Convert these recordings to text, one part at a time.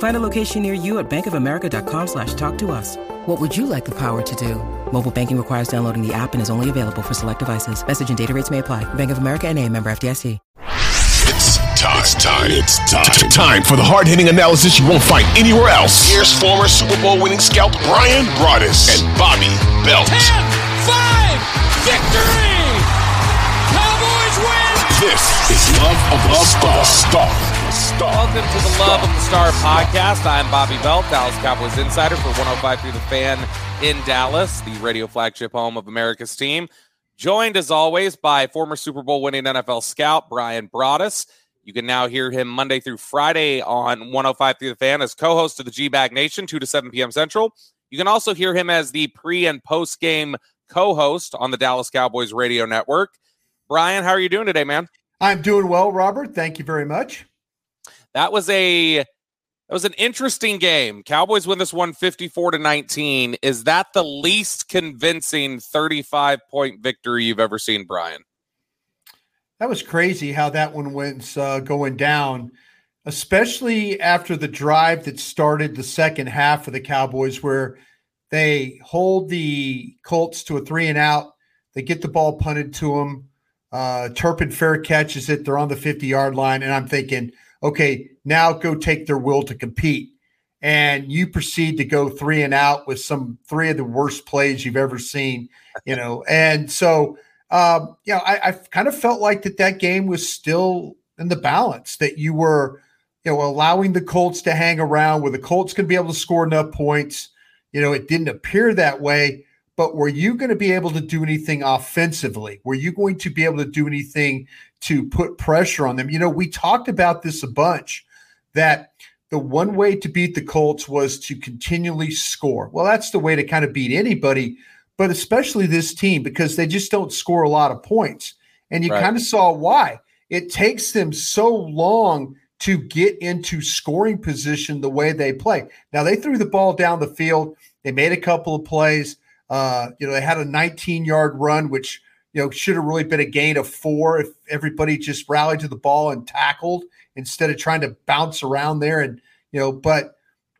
Find a location near you at bankofamerica.com slash talk to us. What would you like the power to do? Mobile banking requires downloading the app and is only available for select devices. Message and data rates may apply. Bank of America and a member FDIC. It's time. It's time. It's time. Time for the hard hitting analysis you won't find anywhere else. Here's former Super Bowl winning scout Bryan Broaddus and Bobby Belt. 10, 5, victory! Cowboys win! This is Love of the Star. Star. Star. Welcome to the Love of the Star podcast. I'm Bobby Belt, Dallas Cowboys insider for 105.3 the fan in Dallas, the radio flagship home of America's team. Joined as always by former Super Bowl winning NFL scout Bryan Broaddus. You can now hear him Monday through Friday on 105.3 the fan as co host of the G Bag Nation, 2 to 7 p.m. Central. You can also hear him as the pre and post game co host on the Dallas Cowboys radio network. Bryan, how are you doing today, man? I'm doing well, Robert. Thank you very much. That was a that was an interesting game. Cowboys win this one 54 to 19. Is that the least convincing 35 point victory you've ever seen, Bryan? That was crazy how that one went uh, going down, especially after the drive that started the second half of the Cowboys, where they hold the Colts to a three and out. They get the ball punted to them. Uh, Turpin fair catches it. They're on the 50 yard line. And I'm thinking, okay, now go take their will to compete. And you proceed to go three and out with some three of the worst plays you've ever seen, you know. and so, um, you know, I, I kind of felt like that that game was still in the balance that you were, you know, allowing the Colts to hang around where the Colts could be able to score enough points. You know, it didn't appear that way, but were you going to be able to do anything offensively? Were you going to be able to do anything to put pressure on them? You know, we talked about this a bunch that the one way to beat the Colts was to continually score. Well, that's the way to kind of beat anybody, but especially this team because they just don't score a lot of points. And you Right. kind of saw why. It takes them so long to get into scoring position the way they play. Now, they threw the ball down the field, they made a couple of plays. Uh, you know, they had a 19 yard run, which, you know, should have really been a gain of four if everybody just rallied to the ball and tackled instead of trying to bounce around there. And, you know, but,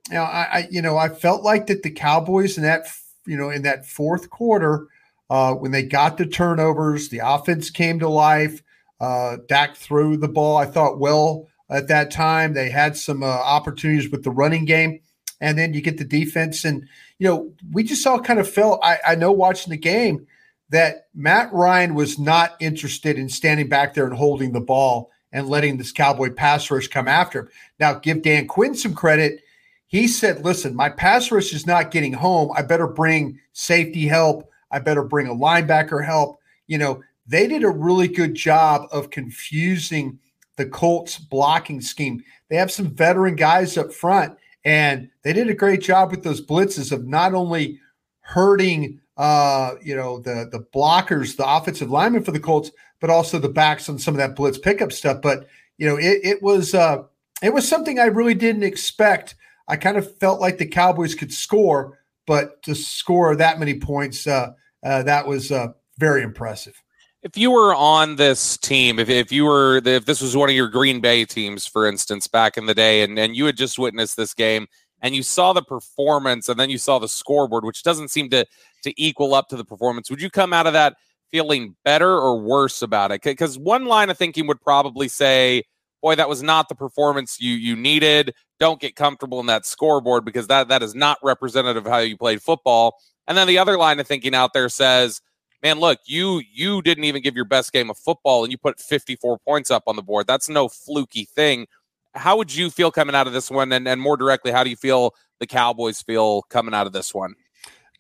you know, I, I you know, I felt like that the Cowboys in that, you know, in that fourth quarter, uh, when they got the turnovers, the offense came to life. Uh, Dak threw the ball, I thought, well at that time. They had some uh, opportunities with the running game. And then you get the defense. And, you know, we just all kind of felt, I, I know watching the game, that Matt Ryan was not interested in standing back there and holding the ball and letting this Cowboy pass rush come after him. Now, give Dan Quinn some credit. He said, listen, my pass rush is not getting home. I better bring safety help. I better bring a linebacker help. You know, they did a really good job of confusing the Colts blocking scheme. They have some veteran guys up front, and they did a great job with those blitzes of not only hurting uh, you know, the the blockers, the offensive linemen for the Colts, but also the backs on some of that blitz pickup stuff. But you know, it it was uh it was something I really didn't expect. I kind of felt like the Cowboys could score, but to score that many points, uh, uh that was uh very impressive. If you were on this team, if, if you were, if this was one of your Green Bay teams, for instance, back in the day, and, and you had just witnessed this game and you saw the performance and then you saw the scoreboard, which doesn't seem to, to equal up to the performance, would you come out of that feeling better or worse about it? Because one line of thinking would probably say, boy, that was not the performance you you needed. Don't get comfortable in that scoreboard because that that is not representative of how you played football. And then the other line of thinking out there says, man, look, you you didn't even give your best game of football and you put 54 points up on the board. That's no fluky thing. How would you feel coming out of this one? And, and more directly, how do you feel the Cowboys feel coming out of this one?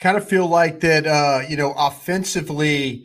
Kind of feel like that, uh, you know, offensively,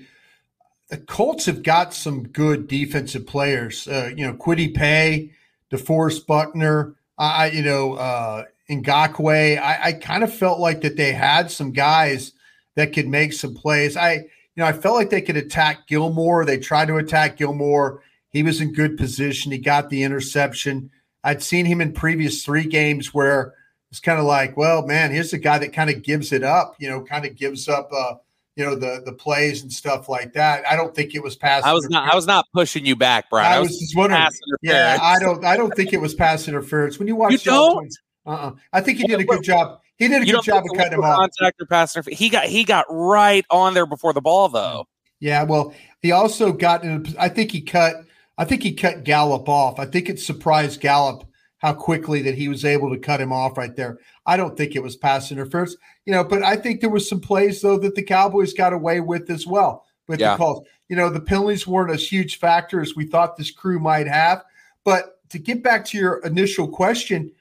the Colts have got some good defensive players. Uh, you know, Kwity Paye, DeForest Buckner, I, you know, uh, Ngakoue. I, I kind of felt like that they had some guys that could make some plays. I, you know, I felt like they could attack Gilmore. They tried to attack Gilmore. He was in good position. He got the interception. I'd seen him in previous three games where it's kind of like, well, man, here's a guy that kind of gives it up, you know, kind of gives up, uh, you know, the the plays and stuff like that. I don't think it was pass. I was not. I was not pushing you back, Bryan. I, I was, was, just wondering. Yeah, I don't. I don't think it was pass interference when you watch. You don't. Uh-uh. I think he did a good job. He did a good job of cutting him off. Contact or pass. He got he got right on there before the ball, though. Yeah, well, he also got in. I think he cut. I think he cut Gallup off. I think it surprised Gallup how quickly that he was able to cut him off right there. I don't think it was pass interference, you know, but I think there was some plays though that the Cowboys got away with as well with yeah. the calls. You know, the penalties weren't as huge factor as we thought this crew might have. But to get back to your initial question,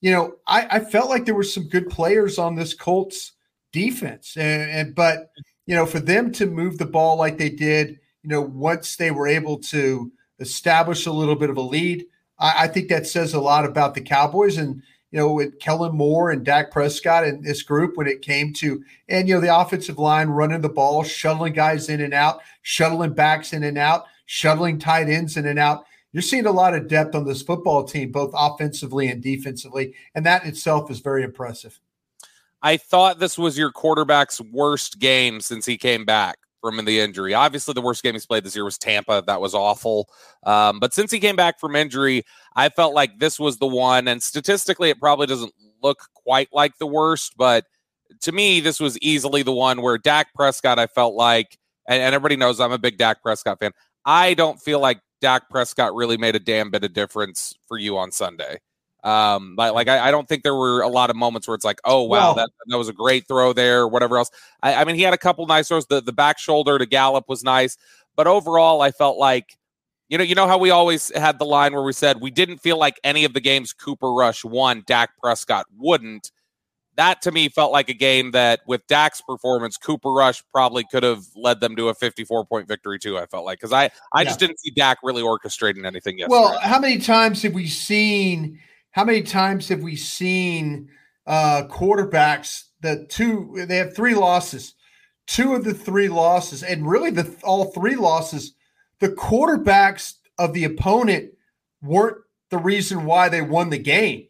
you know, I, I felt like there were some good players on this Colts defense, and, and but you know, for them to move the ball like they did, you know, once they were able to establish a little bit of a lead I, I think that says a lot about the Cowboys and you know, with Kellen Moore and Dak Prescott and this group when it came to, and, you know, the offensive line running the ball, shuttling guys in and out, shuttling backs in and out, shuttling tight ends in and out. You're seeing a lot of depth on this football team, both offensively and defensively. And that itself is very impressive. I thought this was your quarterback's worst game since he came back from the injury. Obviously, the worst game he's played this year was Tampa. That was awful. Um, but since he came back from injury, I felt like this was the one. And statistically, it probably doesn't look quite like the worst, but to me, this was easily the one where Dak Prescott, I felt like, and, and everybody knows I'm a big Dak Prescott fan. I don't feel like Dak Prescott really made a damn bit of difference for you on Sunday. Um, like, like I, I, don't think there were a lot of moments where it's like, oh wow, well, that, that was a great throw there, or whatever else. I, I mean, he had a couple nice throws. The the back shoulder to Gallup was nice, but overall, I felt like, you know, you know how we always had the line where we said we didn't feel like any of the games Cooper Rush won, Dak Prescott wouldn't. That to me felt like a game that, with Dak's performance, Cooper Rush probably could have led them to a 54 point victory too. I felt like because I I yeah. just didn't see Dak really orchestrating anything yesterday. Well, how many times have we seen? How many times have we seen uh, quarterbacks that two they have three losses, two of the three losses, and really the all three losses, the quarterbacks of the opponent weren't the reason why they won the game.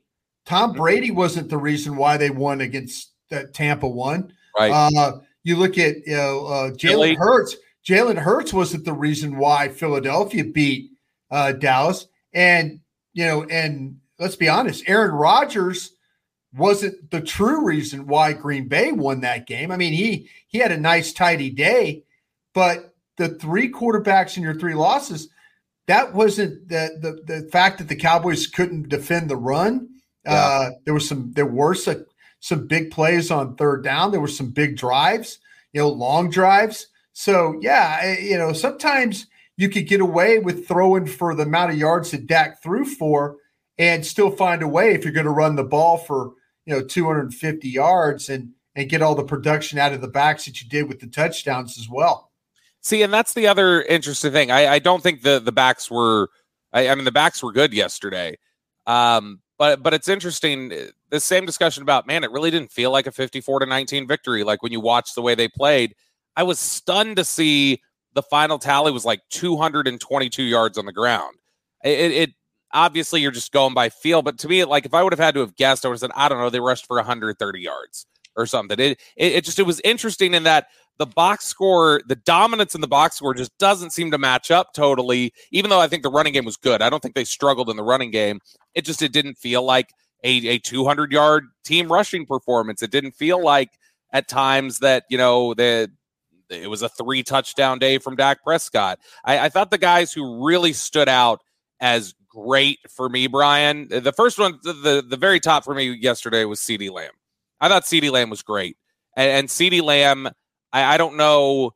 Tom. Brady wasn't the reason why they won against uh, Tampa one. Right. Uh, you look at you know uh, Jalen Hurts. Jalen Hurts wasn't the reason why Philadelphia beat uh, Dallas, and you know, and let's be honest, Aaron Rodgers wasn't the true reason why Green Bay won that game. I mean, he he had a nice tidy day, but the three quarterbacks in your three losses, that wasn't the the, the fact that the Cowboys couldn't defend the run. Yeah. Uh, there was some there were some, some big plays on third down. There were some big drives, you know, long drives. So yeah, you know, sometimes you could get away with throwing for the amount of yards that Dak threw for and still find a way if you're going to run the ball for you know 250 yards and and get all the production out of the backs that you did with the touchdowns as well. See, and that's the other interesting thing. I, I don't think the the backs were. I, I mean, the backs were good yesterday. Um, but but it's interesting. Uh, the same discussion about man, it really didn't feel like a 54 to 19 victory. Like when you watch the way they played, I was stunned to see the final tally was like 222 yards on the ground. It, it obviously you're just going by feel. But to me, like if I would have had to have guessed, I would have said, I don't know, they rushed for 130 yards or something. It, it, it just it was interesting in that the box score, the dominance in the box score just doesn't seem to match up totally. Even though I think the running game was good, I don't think they struggled in the running game. It just it didn't feel like a, a 200 yard team rushing performance. It didn't feel like at times that you know the it was a three touchdown day from Dak Prescott. I, I thought the guys who really stood out as great for me, Bryan. The first one, the the, the very top for me yesterday was CeeDee Lamb. I thought CeeDee Lamb was great, and, and CeeDee Lamb. I, I don't know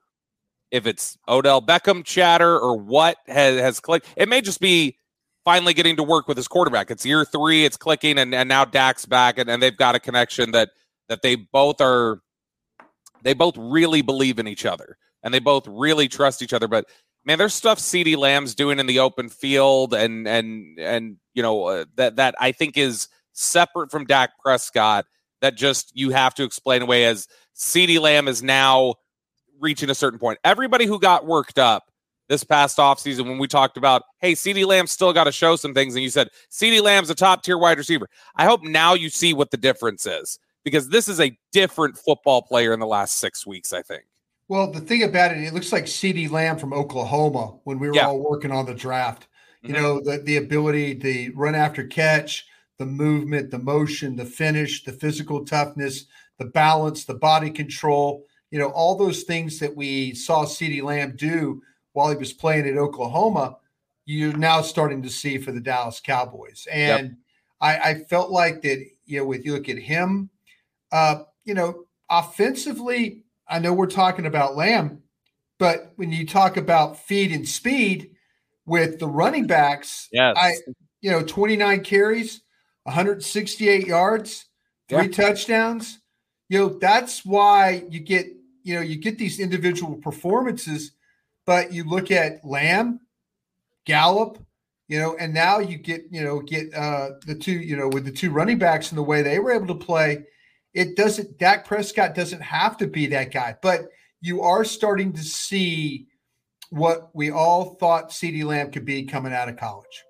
if it's Odell Beckham chatter or what has, has clicked. It may just be finally getting to work with his quarterback. It's year three, it's clicking, and, and now Dak's back, and, and they've got a connection that that they both are they both really believe in each other and they both really trust each other. But man, there's stuff CeeDee Lamb's doing in the open field and and and you know uh, that that I think is separate from Dak Prescott that just you have to explain away as CeeDee Lamb is now reaching a certain point. Everybody who got worked up this past offseason when we talked about, hey, CeeDee Lamb still got to show some things, and you said CeeDee Lamb's a top tier wide receiver. I hope now you see what the difference is because this is a different football player in the last six weeks, I think. Well, the thing about it, it looks like CeeDee Lamb from Oklahoma when we were yeah. all working on the draft. You mm-hmm. know, the, the ability, the run after catch, the movement, the motion, the finish, the physical toughness, the balance, the body control, you know, all those things that we saw CeeDee Lamb do while he was playing at Oklahoma, you're now starting to see for the Dallas Cowboys. And yep. I, I, felt like that, you know, with you look at him, uh, you know, offensively, I know we're talking about Lamb, but when you talk about feed and speed with the running backs, yes. I, you know, 29 carries, 168 yards, three yeah. touchdowns. You know, that's why you get, you know, you get these individual performances, but you look at Lamb, Gallup, you know, and now you get, you know, get uh the two, you know, with the two running backs and the way they were able to play it doesn't Dak Prescott doesn't have to be that guy, but you are starting to see what we all thought CeeDee Lamb could be coming out of college.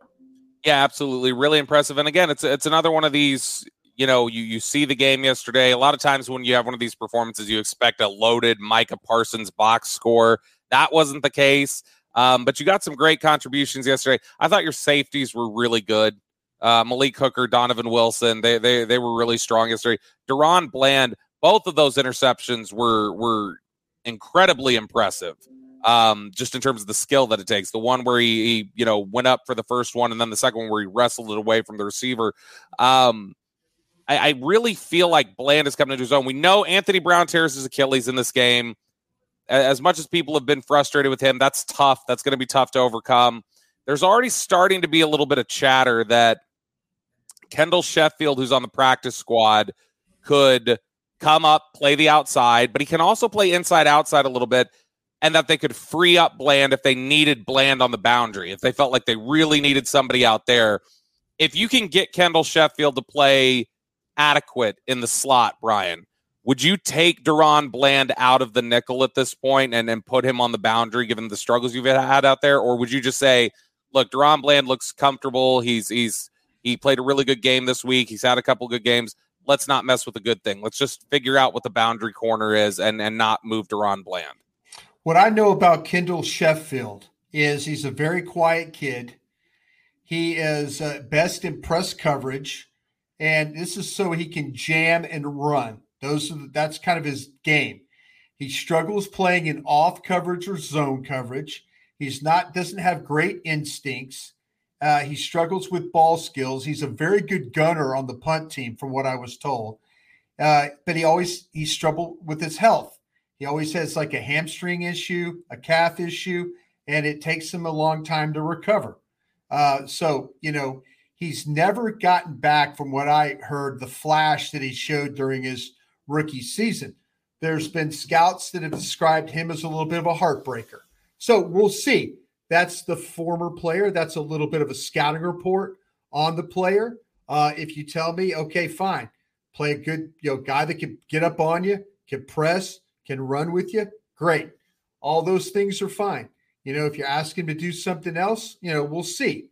Yeah, absolutely. Really impressive. And again, it's it's another one of these, you know, you you see the game yesterday. A lot of times when you have one of these performances, you expect a loaded Micah Parsons box score. That wasn't the case. Um, but you got some great contributions yesterday. I thought your safeties were really good uh, Malik Hooker, Donovan Wilson. They they they were really strong yesterday. DaRon Bland, both of those interceptions were were incredibly impressive. Um, just in terms of the skill that it takes. The one where he, he, you know, went up for the first one, and then the second one where he wrestled it away from the receiver. Um, I, I really feel like Bland is coming into his own. We know Anthony Brown tears his Achilles in this game. As much as people have been frustrated with him, that's tough. That's going to be tough to overcome. There's already starting to be a little bit of chatter that Kendall Sheffield, who's on the practice squad, could come up, play the outside, but he can also play inside outside a little bit, and that they could free up Bland if they needed Bland on the boundary, if they felt like they really needed somebody out there. If you can get Kendall Sheffield to play adequate in the slot, Bryan, would you take DaRon Bland out of the nickel at this point and, and put him on the boundary given the struggles you've had out there? Or would you just say, look, DaRon Bland looks comfortable. He's he's he played a really good game this week. He's had a couple good games. Let's not mess with a good thing. Let's just figure out what the boundary corner is and and not move DaRon Bland. What I know about Kendall Sheffield is he's a very quiet kid. He is uh, best in press coverage, and this is so he can jam and run. Those are the, that's kind of his game. He struggles playing in off coverage or zone coverage. He's not doesn't have great instincts. Uh, he struggles with ball skills. He's a very good gunner on the punt team, from what I was told. Uh, but he always he struggled with his health. He always has like a hamstring issue, a calf issue, and it takes him a long time to recover. Uh, so you know he's never gotten back from what I heard the flash that he showed during his rookie season. There's been scouts that have described him as a little bit of a heartbreaker. So we'll see. That's the former player. That's a little bit of a scouting report on the player. Uh, if you tell me, okay, fine, play a good, you know, guy that can get up on you, can press, can run with you, great. All those things are fine. You know, if you're asking to do something else, you know, we'll see.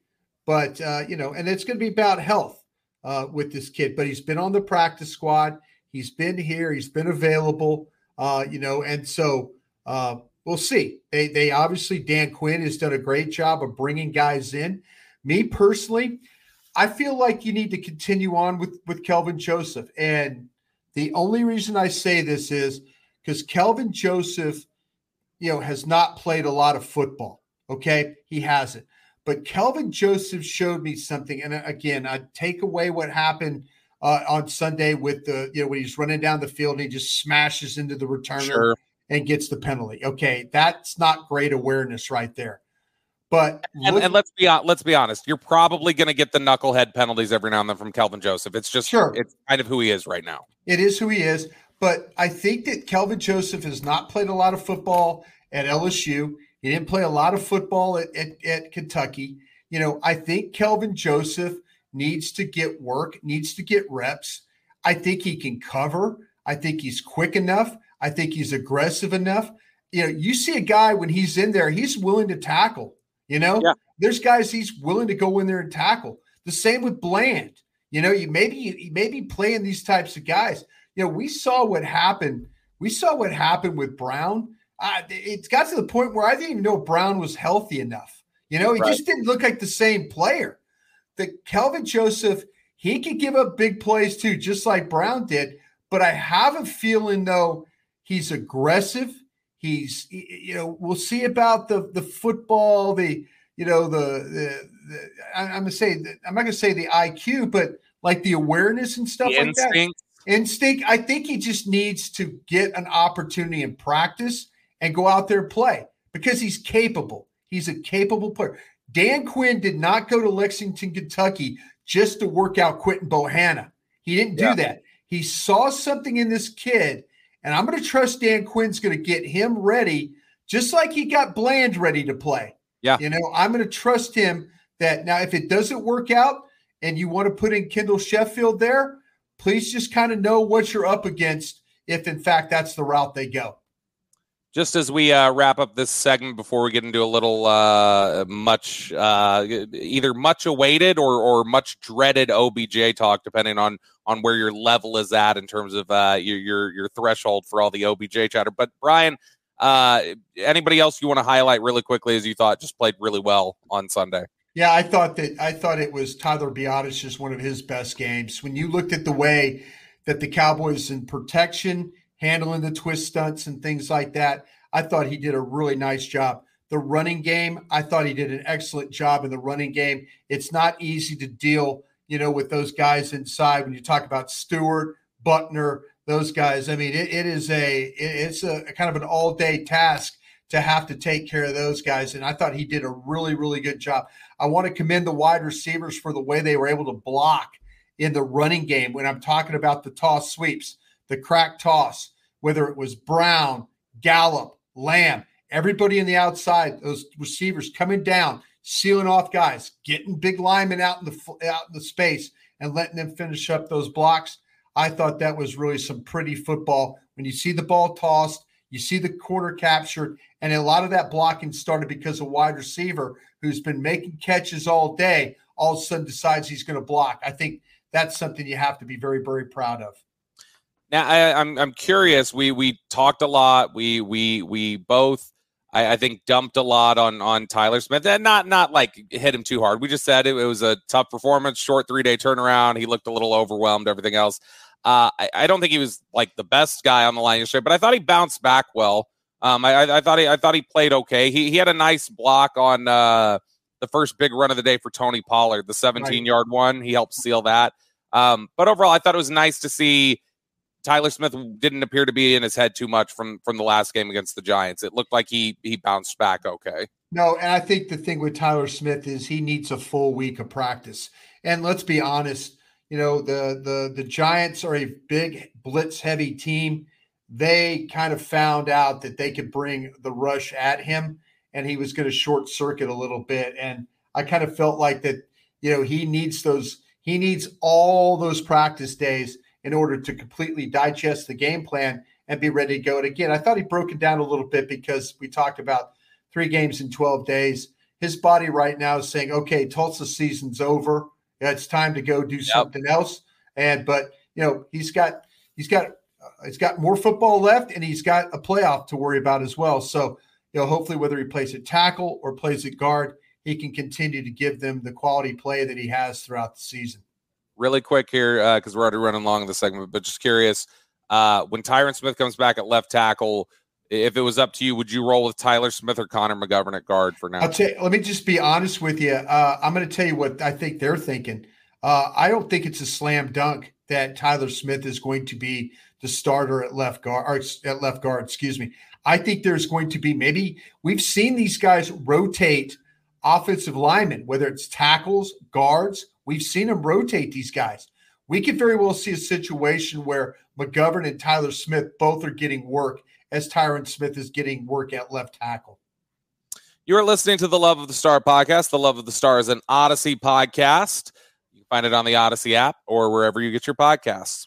But uh, you know, and it's going to be about health uh, with this kid. But he's been on the practice squad. He's been here. He's been available. Uh, you know, and so uh, we'll see. They they obviously Dan Quinn has done a great job of bringing guys in. Me personally, I feel like you need to continue on with with Kelvin Joseph, and the only reason I say this is because Kelvin Joseph, you know, has not played a lot of football. Okay, he hasn't. But Kelvin Joseph showed me something, and uh, again, I take away what happened uh, on Sunday with the you know when he's running down the field and he just smashes into the returner sure. and gets the penalty. Okay, that's not great awareness right there. But and, look, and let's be let's be honest, you're probably going to get the knucklehead penalties every now and then from Kelvin Joseph. It's just sure. it's kind of who he is right now. It is who he is. But I think that Kelvin Joseph has not played a lot of football at LSU. He didn't play a lot of football at, at, at Kentucky. You know, I think Kelvin Joseph needs to get work, needs to get reps. I think he can cover. I think he's quick enough. I think he's aggressive enough. You know, you see a guy when he's in there, he's willing to tackle. You know, yeah. there's guys he's willing to go in there and tackle. The same with Bland. You know, you maybe you maybe playing these types of guys. You know, we saw what happened. We saw what happened with Brown. Uh, it got to the point where I didn't even know Brown was healthy enough. You know, he right. just didn't look like the same player that Kelvin Joseph, he could give up big plays too, just like Brown did. But I have a feeling though he's aggressive. He's you know we'll see about the the football, the you know the, the, the I'm gonna say I'm not gonna say the IQ, but like the awareness and stuff the like instinct. that. Instinct. I think he just needs to get an opportunity in practice and go out there and play because he's capable. He's a capable player. Dan Quinn did not go to Lexington, Kentucky just to work out Quinton Bohanna. He didn't do yeah. that. He saw something in this kid, and I'm going to trust Dan Quinn's going to get him ready, just like he got Bland ready to play. Yeah. You know, I'm going to trust him that now if it doesn't work out and you want to put in Kendall Sheffield there, please just kind of know what you're up against if in fact that's the route they go just as we uh, wrap up this segment before we get into a little uh, much uh, either much awaited or or much dreaded OBJ talk, depending on on where your level is at in terms of uh, your your your threshold for all the OBJ chatter. But Bryan, uh, anybody else you want to highlight really quickly as you thought just played really well on Sunday? Yeah, I thought that I thought it was Tyler Biadasz just one of his best games. When you looked at the way that the Cowboys in protection handling the twist stunts and things like that. I thought he did a really nice job. The running game, I thought he did an excellent job in the running game. It's not easy to deal, you know, with those guys inside when you talk about Stewart, Buckner, those guys. I mean, it, it is a it's a kind of an all day task to have to take care of those guys. And I thought he did a really, really good job. I want to commend the wide receivers for the way they were able to block in the running game when I'm talking about the toss sweeps the crack toss, whether it was Brown, Gallup, Lamb, everybody in the outside, those receivers coming down, sealing off guys, getting big linemen out in the out in the space and letting them finish up those blocks. I thought that was really some pretty football. When you see the ball tossed, you see the quarter captured, and a lot of that blocking started because a wide receiver who's been making catches all day all of a sudden decides he's going to block. I think that's something you have to be very, very proud of. Now I, am I'm, I'm curious. We we talked a lot. We we we both I, I, think dumped a lot on on Tyler Smith and not not like hit him too hard. We just said it, it was a tough performance, short three day turnaround. He looked a little overwhelmed. Everything else. Uh, I, I, don't think he was like the best guy on the line yesterday, but I thought he bounced back well. Um, I, I, thought he I thought he played okay. He he had a nice block on uh, the first big run of the day for Tony Pollard, the 17 yard one. He helped seal that. Um, but overall, I thought it was nice to see Tyler Smith didn't appear to be in his head too much from from the last game against the Giants. It looked like he he bounced back okay. No, and I think the thing with Tyler Smith is he needs a full week of practice. And let's be honest, you know, the the the Giants are a big blitz heavy team. They kind of found out that they could bring the rush at him and he was going to short circuit a little bit and I kind of felt like that, you know, he needs those he needs all those practice days in order to completely digest the game plan and be ready to go. And again, I thought he broke it down a little bit because we talked about three games in 12 days. His body right now is saying, okay, Tulsa season's over. It's time to go do yep. something else. And, but, you know, he's got, he's got uh, he's got more football left, and he's got a playoff to worry about as well. So you know, hopefully, whether he plays at tackle or plays at guard, he can continue to give them the quality play that he has throughout the season. Really quick here, because uh, we're already running long in the segment, but just curious uh, when Tyron Smith comes back at left tackle. If it was up to you, would you roll with Tyler Smith or Connor McGovern at guard for now? I'll tell you, let me just be honest with you. Uh, I'm going to tell you what I think they're thinking. Uh, I don't think it's a slam dunk that Tyler Smith is going to be the starter at left guard at left guard. Excuse me. I think there's going to be maybe we've seen these guys rotate offensive linemen, whether it's tackles, guards. We've seen them rotate these guys. We could very well see a situation where McGovern and Tyler Smith both are getting work as Tyron Smith is getting work at left tackle. You are listening to the Love of the Star podcast. The Love of the Star is an Odyssey podcast. You can find it on the Odyssey app or wherever you get your podcasts.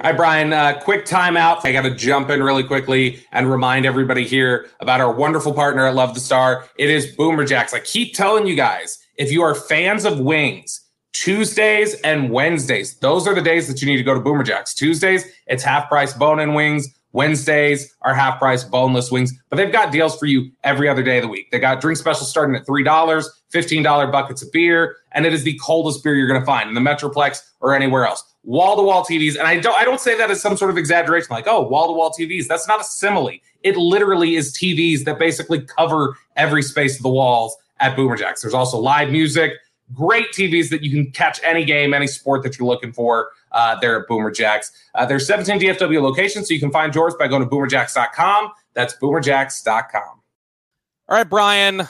Hi, Bryan. Uh, quick timeout. I got to jump in really quickly and remind everybody here about our wonderful partner at Love the Star. It is Boomer Jacks. I keep telling you guys, if you are fans of wings, Tuesdays and Wednesdays, those are the days that you need to go to Boomer Jacks. Tuesdays, it's half price bone in wings. Wednesdays are half price boneless wings, but they've got deals for you every other day of the week. They got drink specials starting at $3, $15 buckets of beer, and it is the coldest beer you're going to find in the Metroplex or anywhere else wall to wall TVs. And I don't I don't say that as some sort of exaggeration, like, oh, wall to wall TVs. That's not a simile. It literally is TVs that basically cover every space of the walls at Boomer Jacks. There's also live music, great TVs that you can catch any game, any sport that you're looking for uh, there at Boomer Jacks. Uh, there's 17 DFW locations, so you can find yours by going to boomerjacks.com. That's boomerjacks.com. All right, Bryan.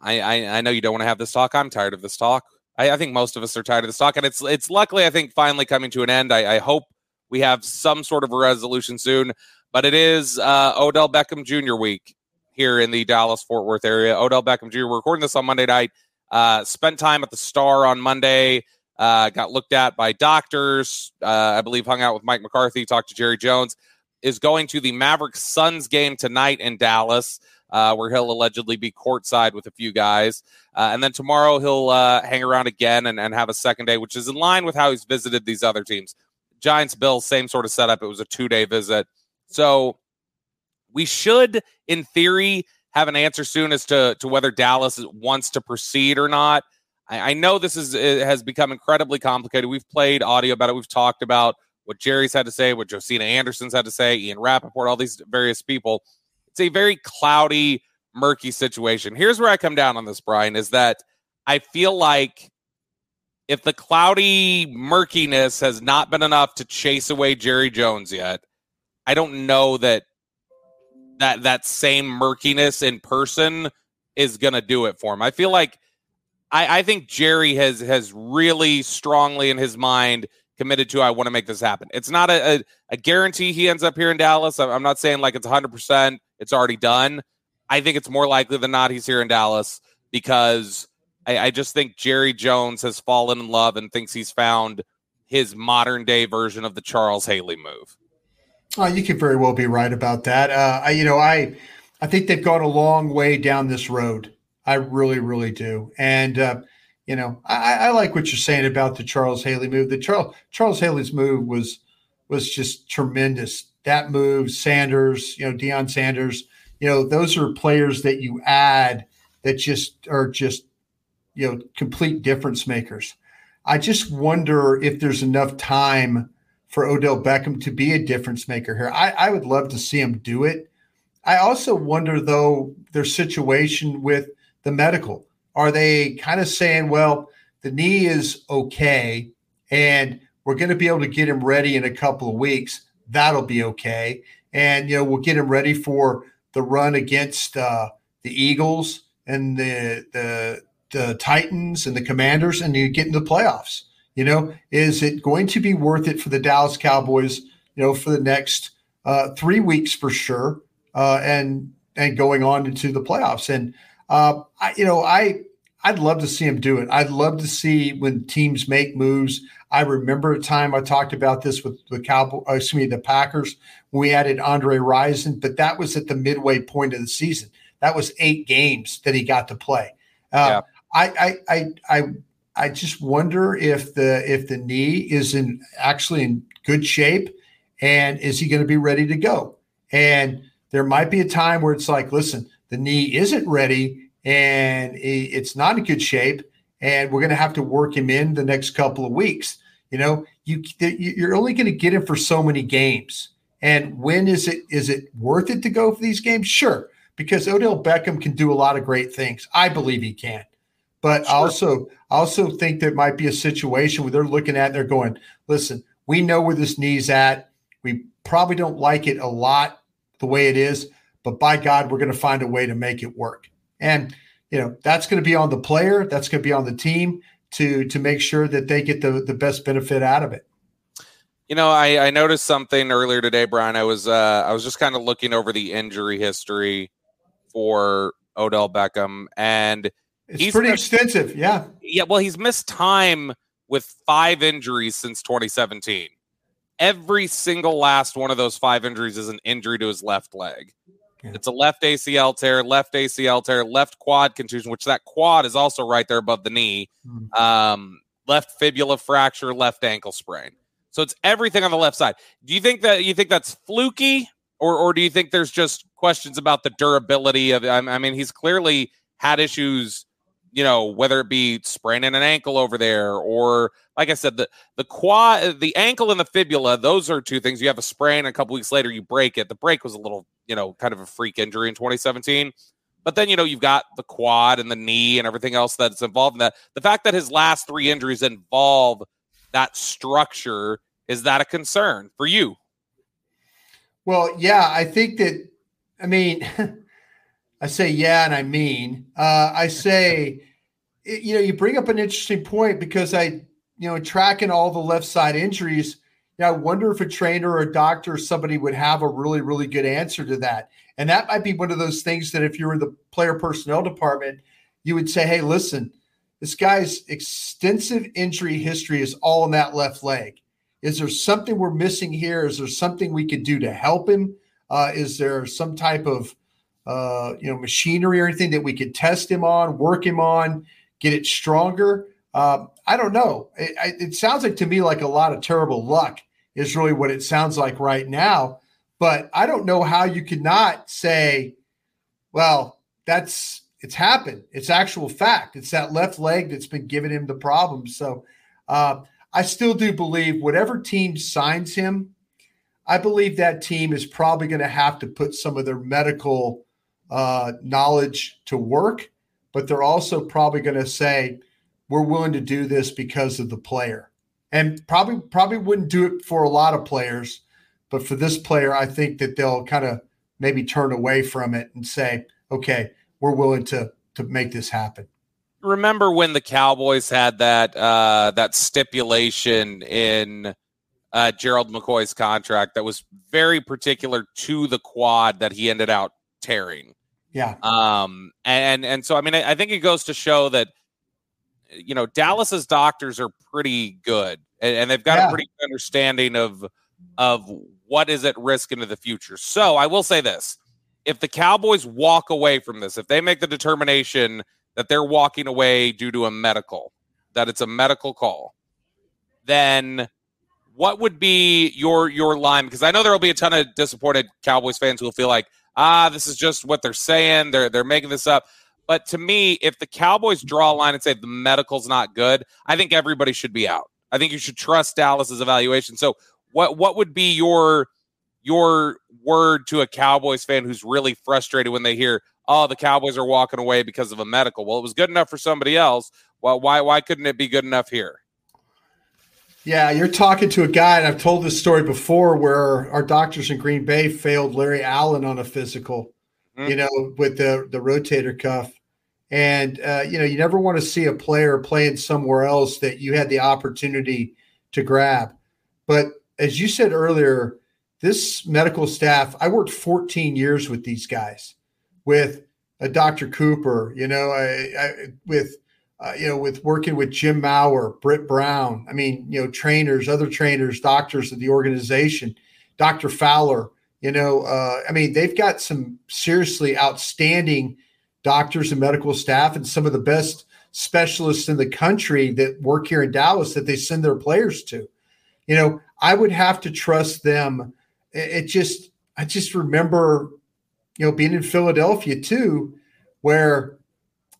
I, I, I know you don't want to have this talk. I'm tired of this talk. I, I, think most of us are tired of the stock, and it's it's luckily I think finally coming to an end. I, I hope we have some sort of a resolution soon, but it is uh, Odell Beckham Jr. week here in the Dallas Fort Worth area. Odell Beckham Jr. We're recording this on Monday night. Uh, spent time at the Star on Monday. Uh, got looked at by doctors. Uh, I believe hung out with Mike McCarthy. Talked to Jerry Jones. Is going to the Mavericks Suns game tonight in Dallas uh, where he'll allegedly be courtside with a few guys. Uh, and then tomorrow he'll uh, hang around again and, and have a second day, which is in line with how he's visited these other teams. Giants, Bills, same sort of setup. It was a two day visit. So we should, in theory, have an answer soon as to, to whether Dallas wants to proceed or not. I, I know this is has become incredibly complicated. We've played audio about it. We've talked about what Jerry's had to say, what Josina Anderson's had to say, Ian Rapoport, all these various people it's a very cloudy, murky situation. Here's where I come down on this, Bryan, is that I feel like if the cloudy murkiness has not been enough to chase away Jerry Jones yet, I don't know that that that same murkiness in person is gonna do it for him. I feel like I, I think Jerry has has really strongly in his mind committed to I want to make this happen. It's not a, a, a, guarantee he ends up here in Dallas. I'm not saying like it's 100%, it's already done. I think it's more likely than not he's here in Dallas because I, I just think Jerry Jones has fallen in love and thinks he's found his modern day version of the Charles Haley move. Oh, you could very well be right about that. Uh, I, you know, I, I think they've gone a long way down this road. I really, really do. And, uh, you know, I, I, like what you're saying about the Charles Haley move. The Charles Charles Haley's move was was just tremendous. That move, Sanders, you know, Deion Sanders, you know, those are players that you add that just are just, you know, complete difference makers. I just wonder if there's enough time for Odell Beckham to be a difference maker here. I, I would love to see him do it. I also wonder, though, their situation with the medical. Are they kind of saying, well, the knee is okay and we're going to be able to get him ready in a couple of weeks? That'll be okay. And, you know, we'll get him ready for the run against uh, the Eagles and the, the, the Titans and the Commanders, and you get into the playoffs. You know, is it going to be worth it for the Dallas Cowboys? You know, for the next uh, three weeks for sure, uh, and and going on into the playoffs. And uh, I, you know, I I'd love to see him do it. I'd love to see when teams make moves. I remember a time I talked about this with the Cowboy, uh, excuse me, the Packers we added Andre Rison, but that was at the midway point of the season. That was eight games that he got to play. Uh, yeah. I, I, I, I, I just wonder if the if the knee is in actually in good shape, and is he going to be ready to go? And there might be a time where it's like, listen, the knee isn't ready and it's not in good shape, and we're going to have to work him in the next couple of weeks. You know, you you're only going to get him for so many games. And when is it is it worth it to go for these games? Sure, because Odell Beckham can do a lot of great things. I believe he can. But sure. also, also think there might be a situation where they're looking at, they're going, listen, we know where this knee's at. We probably don't like it a lot the way it is, but by God, we're going to find a way to make it work. And you know that's going to be on the player, that's going to be on the team to to make sure that they get the the best benefit out of it. You know, I, I noticed something earlier today, Bryan. I was uh, I was just kind of looking over the injury history for Odell Beckham, and it's he's pretty missed, extensive. Yeah. Yeah. Well, he's missed time with five injuries since 2017. Every single last one of those five injuries is an injury to his left leg. Yeah. It's a left ACL tear, left ACL tear, left quad contusion, which that quad is also right there above the knee. Mm. Um, left fibula fracture, left ankle sprain. So it's everything on the left side. Do you think that you think that's fluky, or or do you think there's just questions about the durability of? I mean, he's clearly had issues you know, whether it be spraining an ankle over there or like I said, the the quad the ankle and the fibula, those are two things. You have a sprain, a couple weeks later you break it. The break was a little, you know, kind of a freak injury in 2017. But then, you know, you've got the quad and the knee and everything else that's involved in that. The fact that his last three injuries involve that structure, is that a concern for you? Well, yeah, I think that I mean I say yeah, and I mean. Uh, I say, you know, you bring up an interesting point because I, you know, tracking all the left side injuries, you know, I wonder if a trainer or a doctor or somebody would have a really, really good answer to that. And that might be one of those things that if you were the player personnel department, you would say, hey, listen, this guy's extensive injury history is all in that left leg. Is there something we're missing here? Is there something we could do to help him? Uh, is there some type of uh, you know, machinery or anything that we could test him on, work him on, get it stronger? Uh, I don't know. It, it, sounds like to me like a lot of terrible luck is really what it sounds like right now. But I don't know how you could not say, well, that's it's happened. It's actual fact. It's that left leg that's been giving him the problem. So uh, I still do believe whatever team signs him, I believe that team is probably going to have to put some of their medical uh, knowledge to work, but they're also probably going to say, we're willing to do this because of the player. And probably probably wouldn't do it for a lot of players, but for this player, I think that they'll kind of maybe turn away from it and say, okay, we're willing to to make this happen. Remember when the Cowboys had that uh, that stipulation in uh, Gerald McCoy's contract that was very particular to the quad that he ended out tearing. Yeah. Um, and and so I mean, I, I think it goes to show that you know Dallas's doctors are pretty good, and, and they've got yeah. a pretty good understanding of of what is at risk into the future. So I will say this: if the Cowboys walk away from this, if they make the determination that they're walking away due to a medical, that it's a medical call, then what would be your your line? Because I know there will be a ton of disappointed Cowboys fans who will feel like ah, this is just what they're saying. They're they're making this up. But to me, if the Cowboys draw a line and say the medical's not good, I think everybody should be out. I think you should trust Dallas's evaluation. So what what would be your your word to a Cowboys fan who's really frustrated when they hear, "Oh, the Cowboys are walking away because of a medical." Well, it was good enough for somebody else. Well, why why couldn't it be good enough here? Yeah, you're talking to a guy, and I've told this story before where our doctors in Green Bay failed Larry Allen on a physical, mm-hmm. you know, with the the rotator cuff. And uh, you know, you never want to see a player playing somewhere else that you had the opportunity to grab. But as you said earlier, this medical staff, I worked 14 years with these guys, with a Dr. Cooper, you know, I, I, with uh, you know, with working with Jim Maurer, Britt Brown. I mean, you know, trainers, other trainers, doctors of the organization, Dr. Fowler. You know, uh, I mean, they've got some seriously outstanding doctors and medical staff, and some of the best specialists in the country that work here in Dallas that they send their players to. You know, I would have to trust them. It, just, I just remember, you know, being in Philadelphia too, where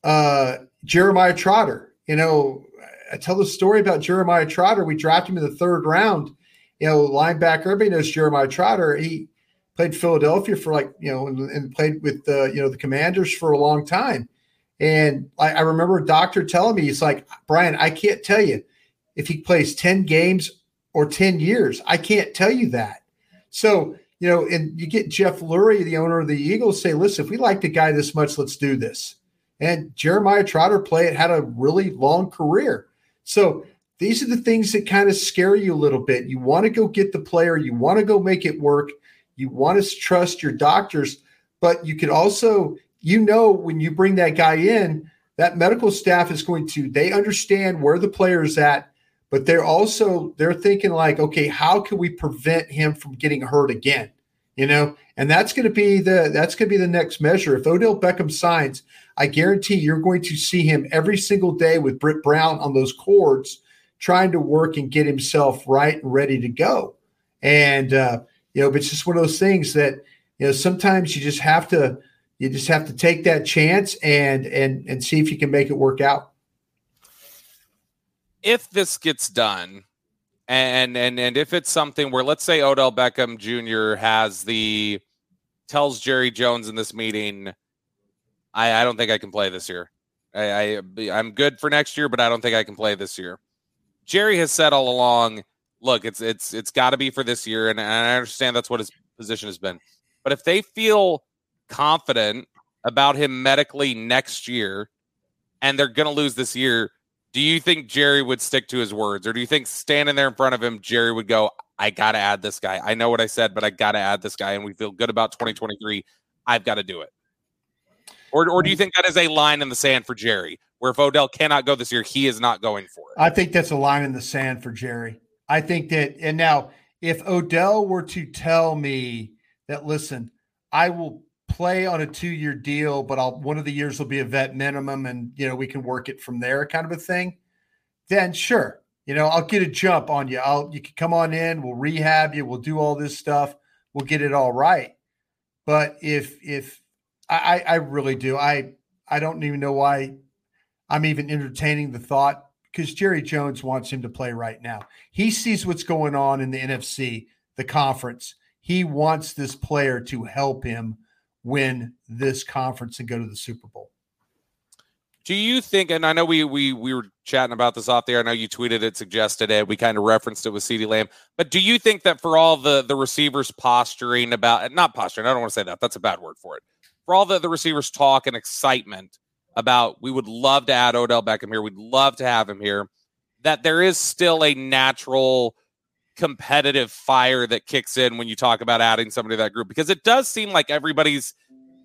uh, Jeremiah Trotter, you know, I tell the story about Jeremiah Trotter. We drafted him in the third round. You know, linebacker. Everybody knows Jeremiah Trotter. He played Philadelphia for like you know, and, and played with the you know the Commanders for a long time. And I, I remember a doctor telling me, he's like, Bryan, I can't tell you if he plays ten games or 10 years. I can't tell you that. So, you know, and you get Jeff Lurie, the owner of the Eagles, say, listen, if we like the guy this much, let's do this. And Jeremiah Trotter play it had a really long career. So these are the things that kind of scare you a little bit. You want to go get the player, you want to go make it work, you want to trust your doctors, but you could also, you know, when you bring that guy in, that medical staff is going to, they understand where the player is at but they're also they're thinking like okay how can we prevent him from getting hurt again you know? And that's going to be the that's going to be the next measure. If odell beckham signs i guarantee you're going to see him every single day with britt brown on those cords trying to work and get himself right and ready to go. And uh you know but it's just one of those things that you know sometimes you just have to you just have to take that chance and and and see if you can make it work out. If this gets done, and and and if it's something where let's say Odell Beckham Jr. has the tells Jerry Jones in this meeting, I, I don't think I can play this year. I, I I'm good for next year, but I don't think I can play this year. Jerry has said all along, look, it's it's it's got to be for this year, and, and I understand that's what his position has been. But if they feel confident about him medically next year, and they're going to lose this year, do you think Jerry would stick to his words, or do you think standing there in front of him, Jerry would go, "I got to add this guy. I know what I said, but I got to add this guy, and we feel good about 2023. I've got to do it." Or, or do you think that is a line in the sand for Jerry, where if Odell cannot go this year, he is not going for it? I think that's a line in the sand for Jerry. I think that, and now if Odell were to tell me that, listen, I will play on a two year deal, but I'll one of the years will be a vet minimum and you know we can work it from there kind of a thing, then sure. You know, I'll get a jump on you. I'll you can come on in, we'll rehab you, we'll do all this stuff, we'll get it all right. But if if I, I really do, I I don't even know why I'm even entertaining the thought because Jerry Jones wants him to play right now. He sees what's going on in the NFC, the conference. He wants this player to help him win this conference and go to the Super Bowl. Do you think, and I know we we we were chatting about this off there. I know you tweeted it, suggested it. We kind of referenced it with CeeDee Lamb. But do you think that for all the the receivers posturing about not posturing, I don't want to say that. That's a bad word for it. For all the, the receivers talk and excitement about we would love to add Odell Beckham here. We'd love to have him here. That there is still a natural competitive fire that kicks in when you talk about adding somebody to that group because it does seem like everybody's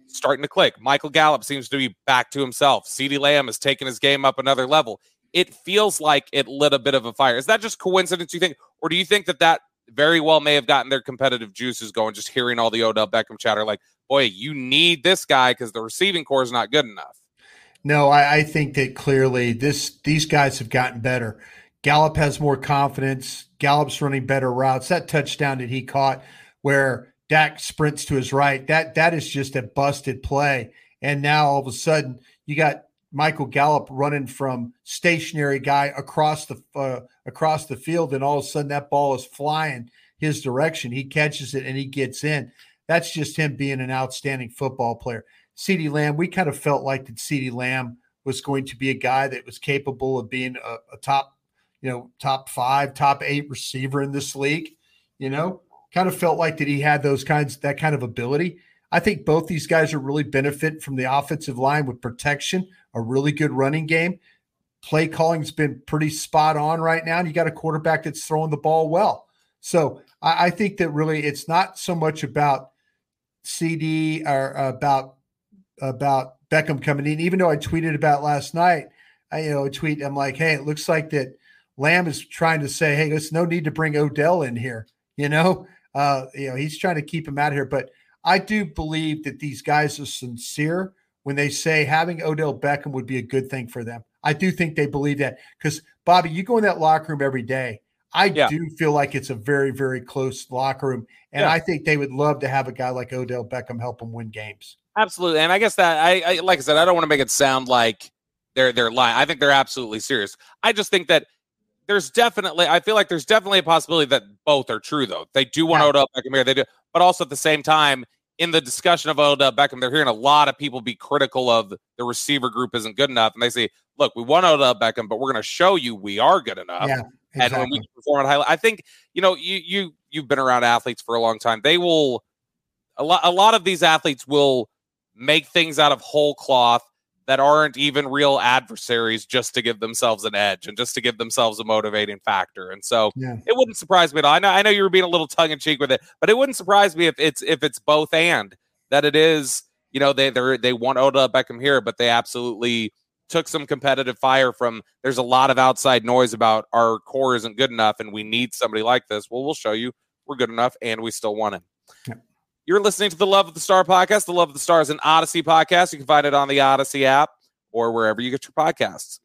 starting to click. Michael Gallup seems to be back to himself. CeeDee Lamb has taken his game up another level. It feels like it lit a bit of a fire. Is that just coincidence, you think? Or do you think that that very well may have gotten their competitive juices going just hearing all the Odell Beckham chatter like, boy, you need this guy because the receiving core is not good enough? No, I, I think that clearly this these guys have gotten better. Gallup has more confidence. Gallup's running better routes. That touchdown that he caught where Dak sprints to his right, that that is just a busted play. And now all of a sudden you got Michael Gallup running from stationary guy across the uh, across the field, and all of a sudden that ball is flying. his direction. He catches it and he gets in. That's just him being an outstanding football player. CeeDee Lamb, we kind of felt like that CeeDee Lamb was going to be a guy that was capable of being a, a top, you know, top five, top eight receiver in this league. You know, kind of felt like that he had those kinds, that kind of ability. I think both these guys are really benefit from the offensive line with protection, a really good running game. Play calling's been pretty spot on right now, and you got a quarterback that's throwing the ball well. So I, I think that really it's not so much about CeeDee or about about Beckham coming in. Even though I tweeted about last night, I you know tweet I'm like, hey, it looks like that Lamb is trying to say, hey, there's no need to bring Odell in here. You know, uh, you know, he's trying to keep him out of here, but I do believe that these guys are sincere when they say having Odell Beckham would be a good thing for them. I do think they believe that because Bobby, you go in that locker room every day. I yeah. do feel like it's a very, very close locker room, and yeah. I think they would love to have a guy like Odell Beckham help them win games. Absolutely, and I guess that I, I like I said, I don't want to make it sound like they're they're lying. I think they're absolutely serious. I just think that there's definitely I feel like there's definitely a possibility that both are true though. They do want yeah. Odell Beckham here, they do, but also at the same time, in the discussion of Odell Beckham, they're hearing a lot of people be critical of the receiver group isn't good enough, and they say, "Look, we want Odell Beckham, but we're going to show you we are good enough." Yeah, exactly. And when we perform at high, I think you know you you you've been around athletes for a long time. They will a lot a lot of these athletes will make things out of whole cloth that aren't even real adversaries just to give themselves an edge and just to give themselves a motivating factor. And so yeah. it wouldn't surprise me at all. I know I know you were being a little tongue in cheek with it, but it wouldn't surprise me if it's if it's both and that it is, you know, they they they want Odell Beckham here, but they absolutely took some competitive fire from there's a lot of outside noise about our core isn't good enough and we need somebody like this. Well, we'll show you we're good enough and we still want him. Yeah. You're listening to the Love of the Star podcast. The Love of the Star is an Audacy podcast. You can find it on the Audacy app or wherever you get your podcasts.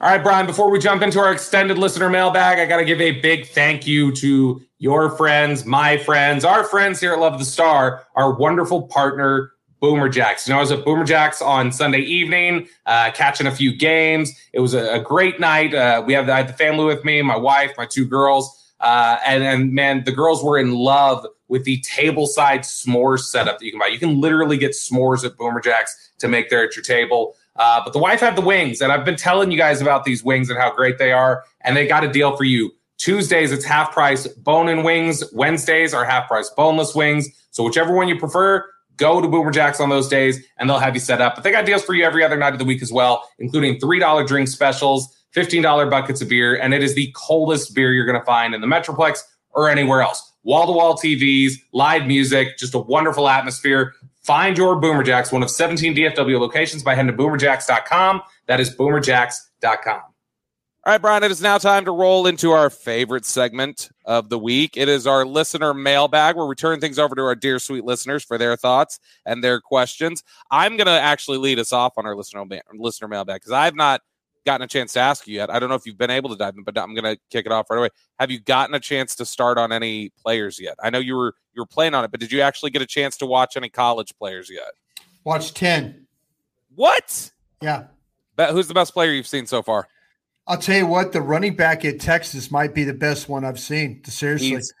All right, Bryan, before we jump into our extended listener mailbag, I got to give a big thank you to your friends, my friends, our friends here at Love of the Star, our wonderful partner, Boomer Jacks. You know, I was at Boomer Jacks on Sunday evening, uh, catching a few games. It was a, a great night. Uh, we have I had the family with me, my wife, my two girls. Uh, and, and man, the girls were in love with the table side s'mores setup that you can buy. You can literally get s'mores at Boomer Jacks to make there at your table. Uh, but the wife had the wings, and I've been telling you guys about these wings and how great they are. And they got a deal for you. Tuesdays, it's half price bone and wings. Wednesdays are half price boneless wings. So whichever one you prefer, go to Boomer Jacks on those days, and they'll have you set up. But they got deals for you every other night of the week as well, including $3 drink specials $15 buckets of beer, and it is the coldest beer you're going to find in the Metroplex or anywhere else. Wall to wall TVs, live music, just a wonderful atmosphere. Find your Boomer Jacks, one of 17 DFW locations, by heading to boomerjacks.com. That is boomerjacks.com. All right, Bryan, it is now time to roll into our favorite segment of the week. It is our listener mailbag where we turn things over to our dear sweet listeners for their thoughts and their questions. I'm going to actually lead us off on our listener, listener mailbag because I've not gotten a chance to ask you yet. I don't know if you've been able to dive in, but I'm going to kick it off right away. Have you gotten a chance to start on any players yet? I know you were you were playing on it, but did you actually get a chance to watch any college players yet? Watch ten. What? Yeah. But who's the best player you've seen so far? I'll tell you what, the running back at Texas might be the best one I've seen. Seriously, he's,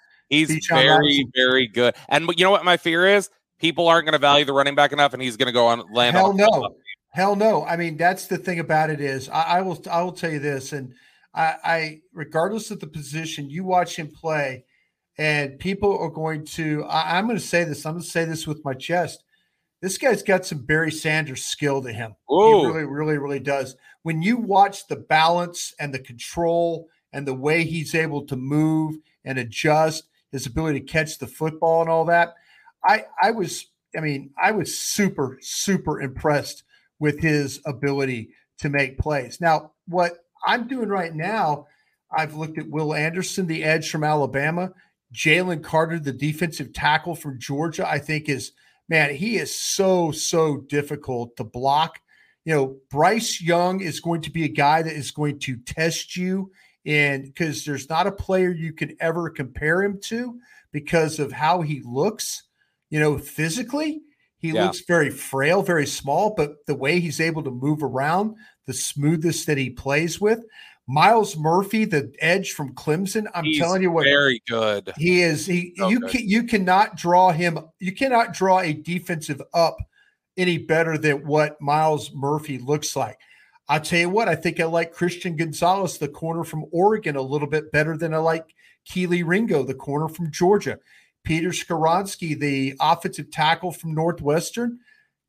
he's very, Robinson. very good. And you know what my fear is? People aren't going to value the running back enough, and he's going to go on land. Hell on no. Hell no. I mean, that's the thing about it is I, I will I will tell you this, and I, I, regardless of the position, you watch him play, and people are going to. I, going to say this. I'm going to say this with my chest. This guy's got some Barry Sanders skill to him. Ooh. He really, really, really does. When you watch the balance and the control and the way he's able to move and adjust, his ability to catch the football and all that, I I was. I mean, I was super, super impressed with his ability to make plays. Now, what I'm doing right now, I've looked at Will Anderson, the edge from Alabama, Jalen Carter, the defensive tackle from Georgia. I think is man, he is so so difficult to block. You know, Bryce Young is going to be a guy that is going to test you, and because there's not a player you can ever compare him to because of how he looks, you know, physically. He yeah. looks very frail, very small, but the way he's able to move around, the smoothness that he plays with. Myles Murphy, the edge from Clemson. I'm He's telling you what, very good. he is. He So you good. can you cannot draw him. You cannot draw a defensive up any better than what Myles Murphy looks like. I'll tell you what. I think I like Christian Gonzalez, the corner from Oregon, a little bit better than I like Kelee Ringo, the corner from Georgia. Peter Skoronski, the offensive tackle from Northwestern,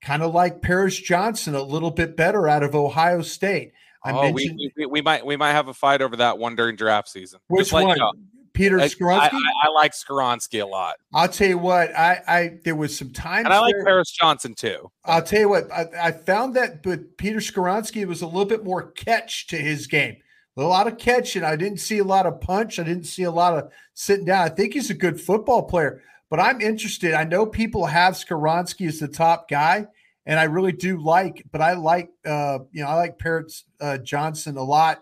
kind of like Paris Johnson, a little bit better out of Ohio State. I oh, we, mentioned we, we- we might we might have a fight over that one during draft season. which you one? know. Peter I, Skoronski. I, I like Skoronski a lot, I'll tell you what. I, I there was some times and I like there- Paris Johnson too. I'll tell you what, I, I found that, but Peter Skoronski was a little bit more catch to his game. A lot of catching. I didn't see a lot of punch. I didn't see a lot of sitting down. I think he's a good football player, but I'm interested. I know people have Skoronski as the top guy, and I really do like, but I like, uh, you know, I like Paris uh, Johnson a lot,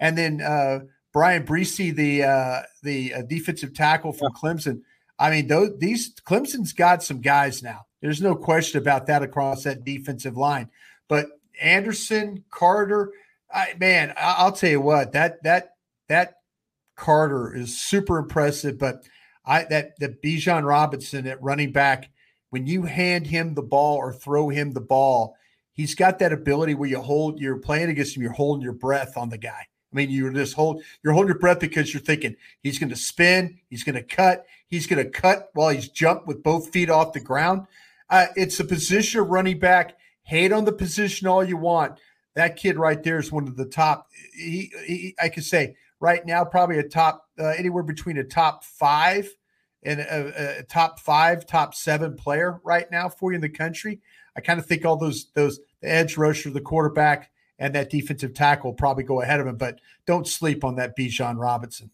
and then uh, Bryan Bresee, the uh, the uh, defensive tackle from Clemson. I mean, those these Clemson's got some guys now. There's no question about that across that defensive line. But Anderson, Carter, I, man, I'll tell you what that that that Carter is super impressive. But I that the Bijan Robinson at running back, when you hand him the ball or throw him the ball, he's got that ability where you hold you're playing against him, you're holding your breath on the guy. I mean, you're just hold you're holding your breath because you're thinking he's going to spin, he's going to cut, he's going to cut while he's jumped with both feet off the ground. Uh, it's a position of running back. Hate on the position all you want. That kid right there is one of the top. He, he I could say right now probably a top uh, anywhere between a top five and a, a top five, top seven player right now for you in the country. I kind of think all those those the edge rusher, the quarterback, and that defensive tackle probably go ahead of him. But don't sleep on that Bijan Robinson.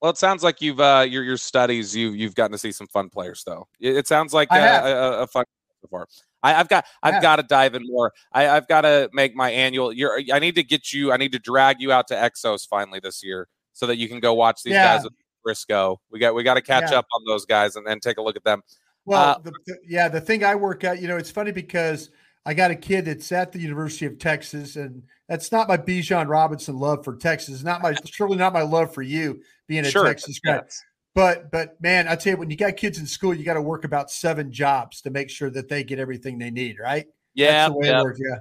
Well, it sounds like you've uh, your your studies you you've gotten to see some fun players though. It, it sounds like uh, a, a, a fun so far. I, I've got I've have. got to dive in more. I, I've got to make my annual. You're, I need to get you. I need to drag you out to Exos finally this year so that you can go watch these Yeah. guys with Briscoe. We got we got to catch Yeah. up on those guys and, and take a look at them. Well, Uh, the, the- yeah, the thing I work at, you know, it's funny because I got a kid that's at the University of Texas, and that's not my Bijan Robinson love for Texas. Not my surely not my love for you being a Sure, Texas grad. yes. But but man, I tell you, when you got kids in school, you got to work about seven jobs to make sure that they get everything they need. Right? Yeah, That's the way yeah, it works. Yeah.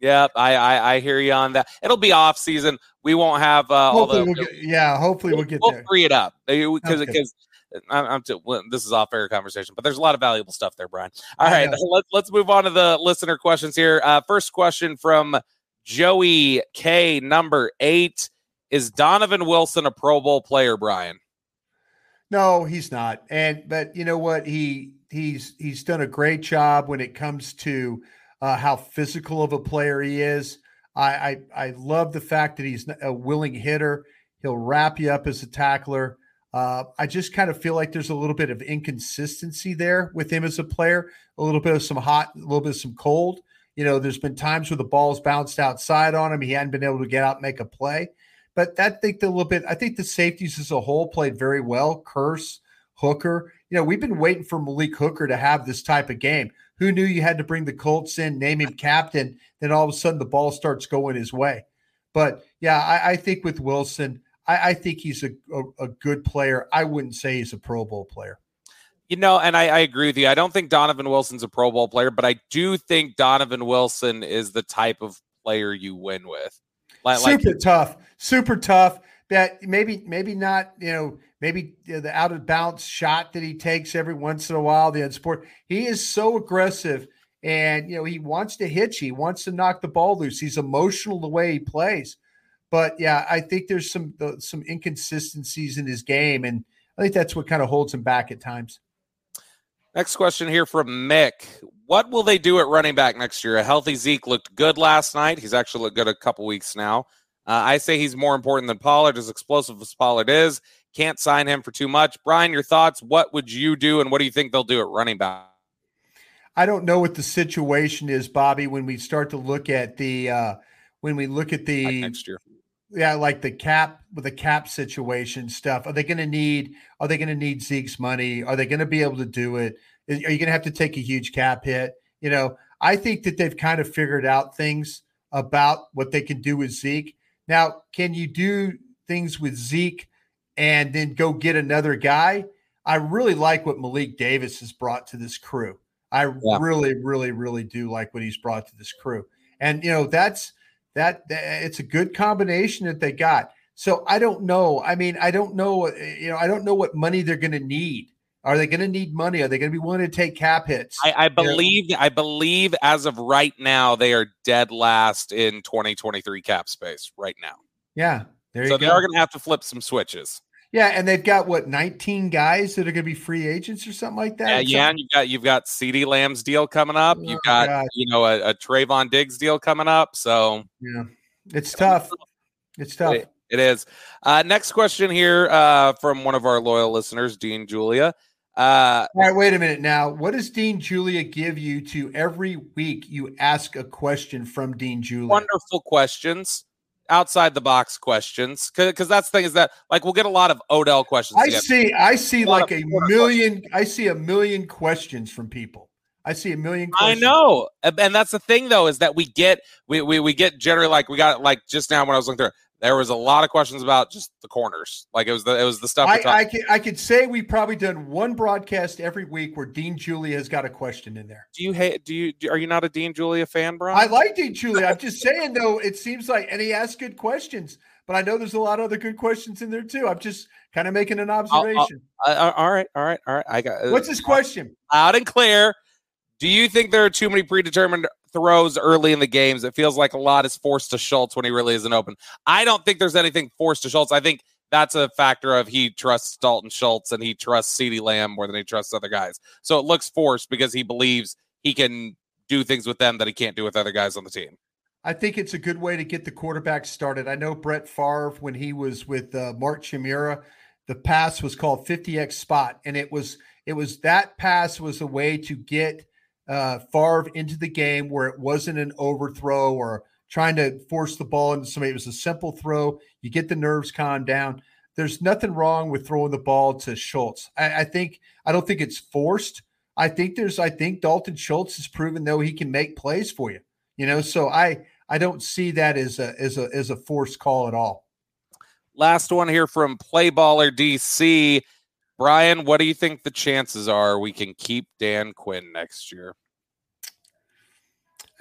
yeah. I, I I hear you on that. It'll be off season. We won't have uh, all Hopefully the. we'll get. Yeah. Hopefully we'll get we'll there. free it up because Okay. because I'm, I'm t- well, this is off air conversation, but there's a lot of valuable stuff there, Bryan. All right, let's let's move on to the listener questions here. Uh, first question from Joey K, number eight: Is Donovan Wilson a Pro Bowl player, Bryan? No, he's not. And but you know what? He he's he's done a great job when it comes to uh, how physical of a player he is. I, I I love the fact that he's a willing hitter. He'll wrap you up as a tackler. Uh, I just kind of feel like there's a little bit of inconsistency there with him as a player. A little bit of some hot, a little bit of some cold. You know, there's been times where the ball's bounced outside on him. He hadn't been able to get out and make a play. But that think the little bit, I think the safeties as a whole played very well. Kearse, Hooker. You know, we've been waiting for Malik Hooker to have this type of game. Who knew you had to bring the Colts in, name him captain, then all of a sudden the ball starts going his way. But yeah, I, I think with Wilson, I, I think he's a, a, a good player. I wouldn't say he's a Pro Bowl player. You know, and I, I agree with you. I don't think Donovan Wilson's a Pro Bowl player, but I do think Donovan Wilson is the type of player you win with. Like, like super tough, super tough. That maybe, maybe not. You know, maybe the out of bounds shot that he takes every once in a while. The sport, he is so aggressive, and you know he wants to hit you. He wants to knock the ball loose. He's emotional the way he plays. But yeah, I think there's some some inconsistencies in his game, and I think that's what kind of holds him back at times. Next question here from Mick. What will they do at running back next year? A healthy Zeke looked good last night. He's actually looked good a couple weeks now. Uh, I say he's more important than Pollard, as explosive as Pollard is. Can't sign him for too much. Bryan, your thoughts? What would you do, and what do you think they'll do at running back? I don't know what the situation is, Bobby. When we start to look at the uh, when we look at the next year? Yeah, like the cap with the cap situation stuff. Are they going to need? Are they going to need Zeke's money? Are they going to be able to do it? Is- Are you going to have to take a huge cap hit? You know, I think that they've kind of figured out things about what they can do with Zeke. Now, can you do things with Zeke and then go get another guy? I really like what Malik Davis has brought to this crew. I yeah. really, really, really do like what he's brought to this crew. And you know, that's that, that it's a good combination that they got. So I don't know. I mean, I don't know. Uh, you know, I don't know what money they're going to need. Are they going to need money? Are they going to be willing to take cap hits? I, I believe. You know? I believe as of right now, they are dead last in 2023 cap space right now. Yeah, so they are going to have to flip some switches. Yeah, and they've got what 19 guys that are going to be free agents or something like that. Yeah, yeah. And you've got you've got CeeDee Lamb's deal coming up. Oh, you've got God. you know a, a Trevon Diggs deal coming up. So yeah, it's tough. It's tough. It, it is. Uh, next question here uh, from one of our loyal listeners, Dean Julia. Uh, All right, wait a minute now. What does Dean Julia give you to every week you ask a question from Dean Julia? Wonderful questions outside the box questions because that's the thing is that like we'll get a lot of Odell questions. I see, I see a like a million. Questions. I see a million questions from people. I see a million. Questions. I know, and that's the thing though is that we get we, we we get generally like we got like just now when I was looking through there was a lot of questions about just the corners. Like it was the it was the stuff. I, I could I could say we probably done one broadcast every week where Dean Julia has got a question in there. Do you hate? Do you are you not a Dean Julia fan, bro? I like Dean Julia. I'm just saying though, it seems like and he asks good questions, but I know there's a lot of other good questions in there too. I'm just kind of making an observation. I'll, I'll, all right, all right, all right. I got. What's his uh, question? Out and clear. Do you think there are too many predetermined throws early in the games? It feels like a lot is forced to Schultz when he really isn't open. I don't think there's anything forced to Schultz. I think that's a factor of he trusts Dalton Schultz and he trusts CeeDee Lamb more than he trusts other guys. So it looks forced because he believes he can do things with them that he can't do with other guys on the team. I think it's a good way to get the quarterback started. I know Brett Favre when he was with uh, Mark Chmura, the pass was called 50x spot, and it was it was that pass was a way to get uh, Favre into the game where it wasn't an overthrow or trying to force the ball into somebody. It was a simple throw. You get the nerves calmed down. There's nothing wrong with throwing the ball to Schultz. I, I think I don't think it's forced. I think there's I think Dalton Schultz has proven though he can make plays for you. You know, so I I don't see that as a as a as a forced call at all. Last one here from Playballer DC. Bryan, what do you think the chances are we can keep Dan Quinn next year?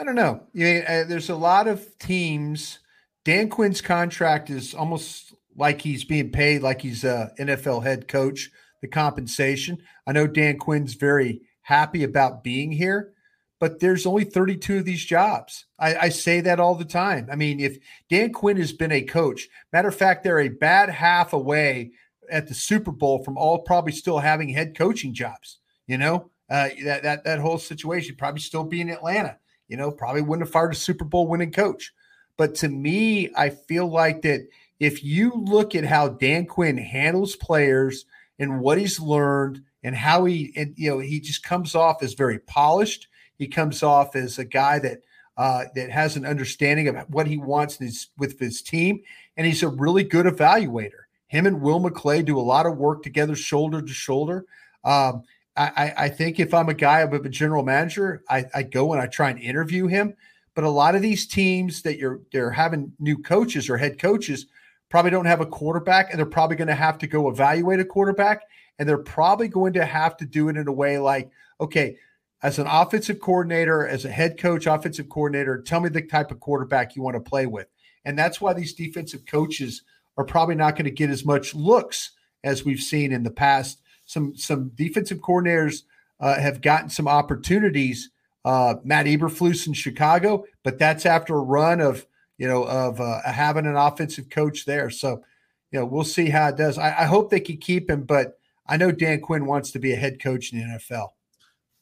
I don't know. You know, uh, there's a lot of teams. Dan Quinn's contract is almost like he's being paid like he's a NFL head coach. The compensation. I know Dan Quinn's very happy about being here, but there's only 32 of these jobs. I, I, say that all the time. I mean, if Dan Quinn has been a coach, matter of fact, they're a bad half away at the Super Bowl from all probably still having head coaching jobs. You know, uh, that that that whole situation probably still be in Atlanta. You know, probably wouldn't have fired a Super Bowl winning coach. But to me, I feel like that if you look at how Dan Quinn handles players and what he's learned and how he and you know he just comes off as very polished. He comes off as a guy that uh, that has an understanding of what he wants his, with his team, and he's a really good evaluator. Him and Will McClay do a lot of work together, shoulder to shoulder. Um, I, I, think if I'm a guy, I'm a general manager, I, I go and I try and interview him. But a lot of these teams that you're they're having new coaches or head coaches probably don't have a quarterback, and they're probably going to have to go evaluate a quarterback, and they're probably going to have to do it in a way like, okay, as an offensive coordinator, as a head coach, offensive coordinator, tell me the type of quarterback you want to play with. And that's why these defensive coaches are probably not going to get as much looks as we've seen in the past. Some some defensive coordinators uh, have gotten some opportunities. Uh, Matt Eberflus in Chicago, but that's after a run of you know of uh, having an offensive coach there. So you know we'll see how it does. I, I hope they can keep him, but I know Dan Quinn wants to be a head coach in the NFL.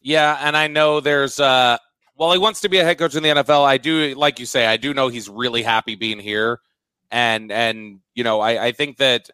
Yeah, and I know there's uh well, he wants to be a head coach in the NFL. I do, like you say, I do know he's really happy being here and and you know I, I think that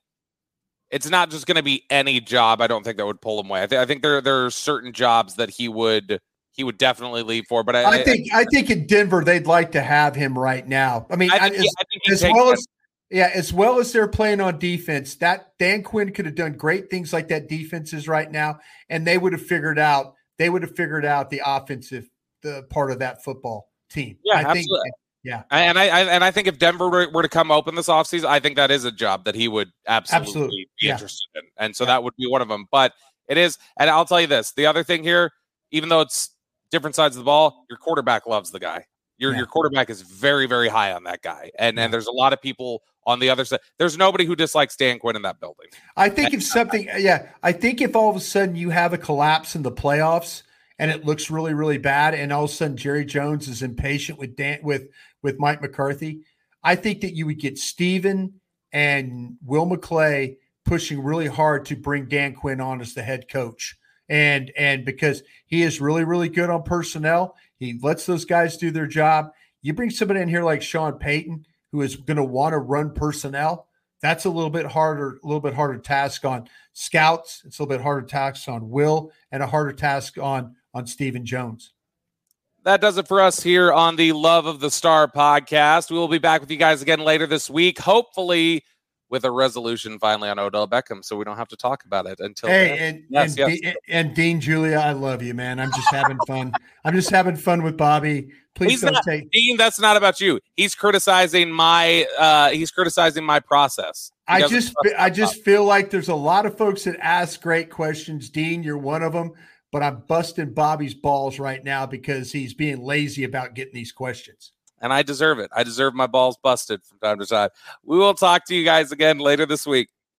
it's not just going to be any job. I don't think that would pull him away. I, th- I think there there are certain jobs that he would he would definitely leave for. But I, I think I, I, think in Denver they'd like to have him right now. I mean, I think, as, as well as yeah, as well as they're playing on defense, that Dan Quinn could have done great things like that defenses right now, and they would have figured out they would have figured out the offensive the part of that football team. Yeah, I absolutely. think Yeah. And I, I and I think if Denver were, were, to come open this offseason, I think that is a job that he would absolutely, absolutely. be yeah. interested in. And so yeah. that would be one of them. But it is, and I'll tell you this: the other thing here, even though it's different sides of the ball, your quarterback loves the guy. Your yeah. your quarterback is very very high on that guy, and and there's a lot of people on the other side. There's nobody who dislikes Dan Quinn in that building. I think and, if something, uh, yeah, I think if all of a sudden you have a collapse in the playoffs and it looks really really bad, and all of a sudden Jerry Jones is impatient with Dan with with Mike McCarthy, I think that you would get Stephen and Will McClay pushing really hard to bring Dan Quinn on as the head coach. And and because he is really, really good on personnel, he lets those guys do their job. You bring somebody in here like Sean Payton, who is going to want to run personnel. That's a little bit harder, a little bit harder task on scouts. It's a little bit harder task on Will, and a harder task on on Stephen Jones. That does it for us here on the Love of the Star podcast. We will be back with you guys again later this week. Hopefully with a resolution finally on Odell Beckham, so we don't have to talk about it until. Hey, then. and yes, and, yes. and Dean Julia, I love you, man. I'm just having fun. I'm just having fun with Bobby. Please he's don't not, take Dean. That's not about you. He's criticizing my. uh He's criticizing my process. He I just, I just feel like there's a lot of folks that ask great questions. Dean, you're one of them. But I'm busting Bobby's balls right now because he's being lazy about getting these questions and I deserve it. I deserve my balls busted from time to time. We will talk to you guys again later this week.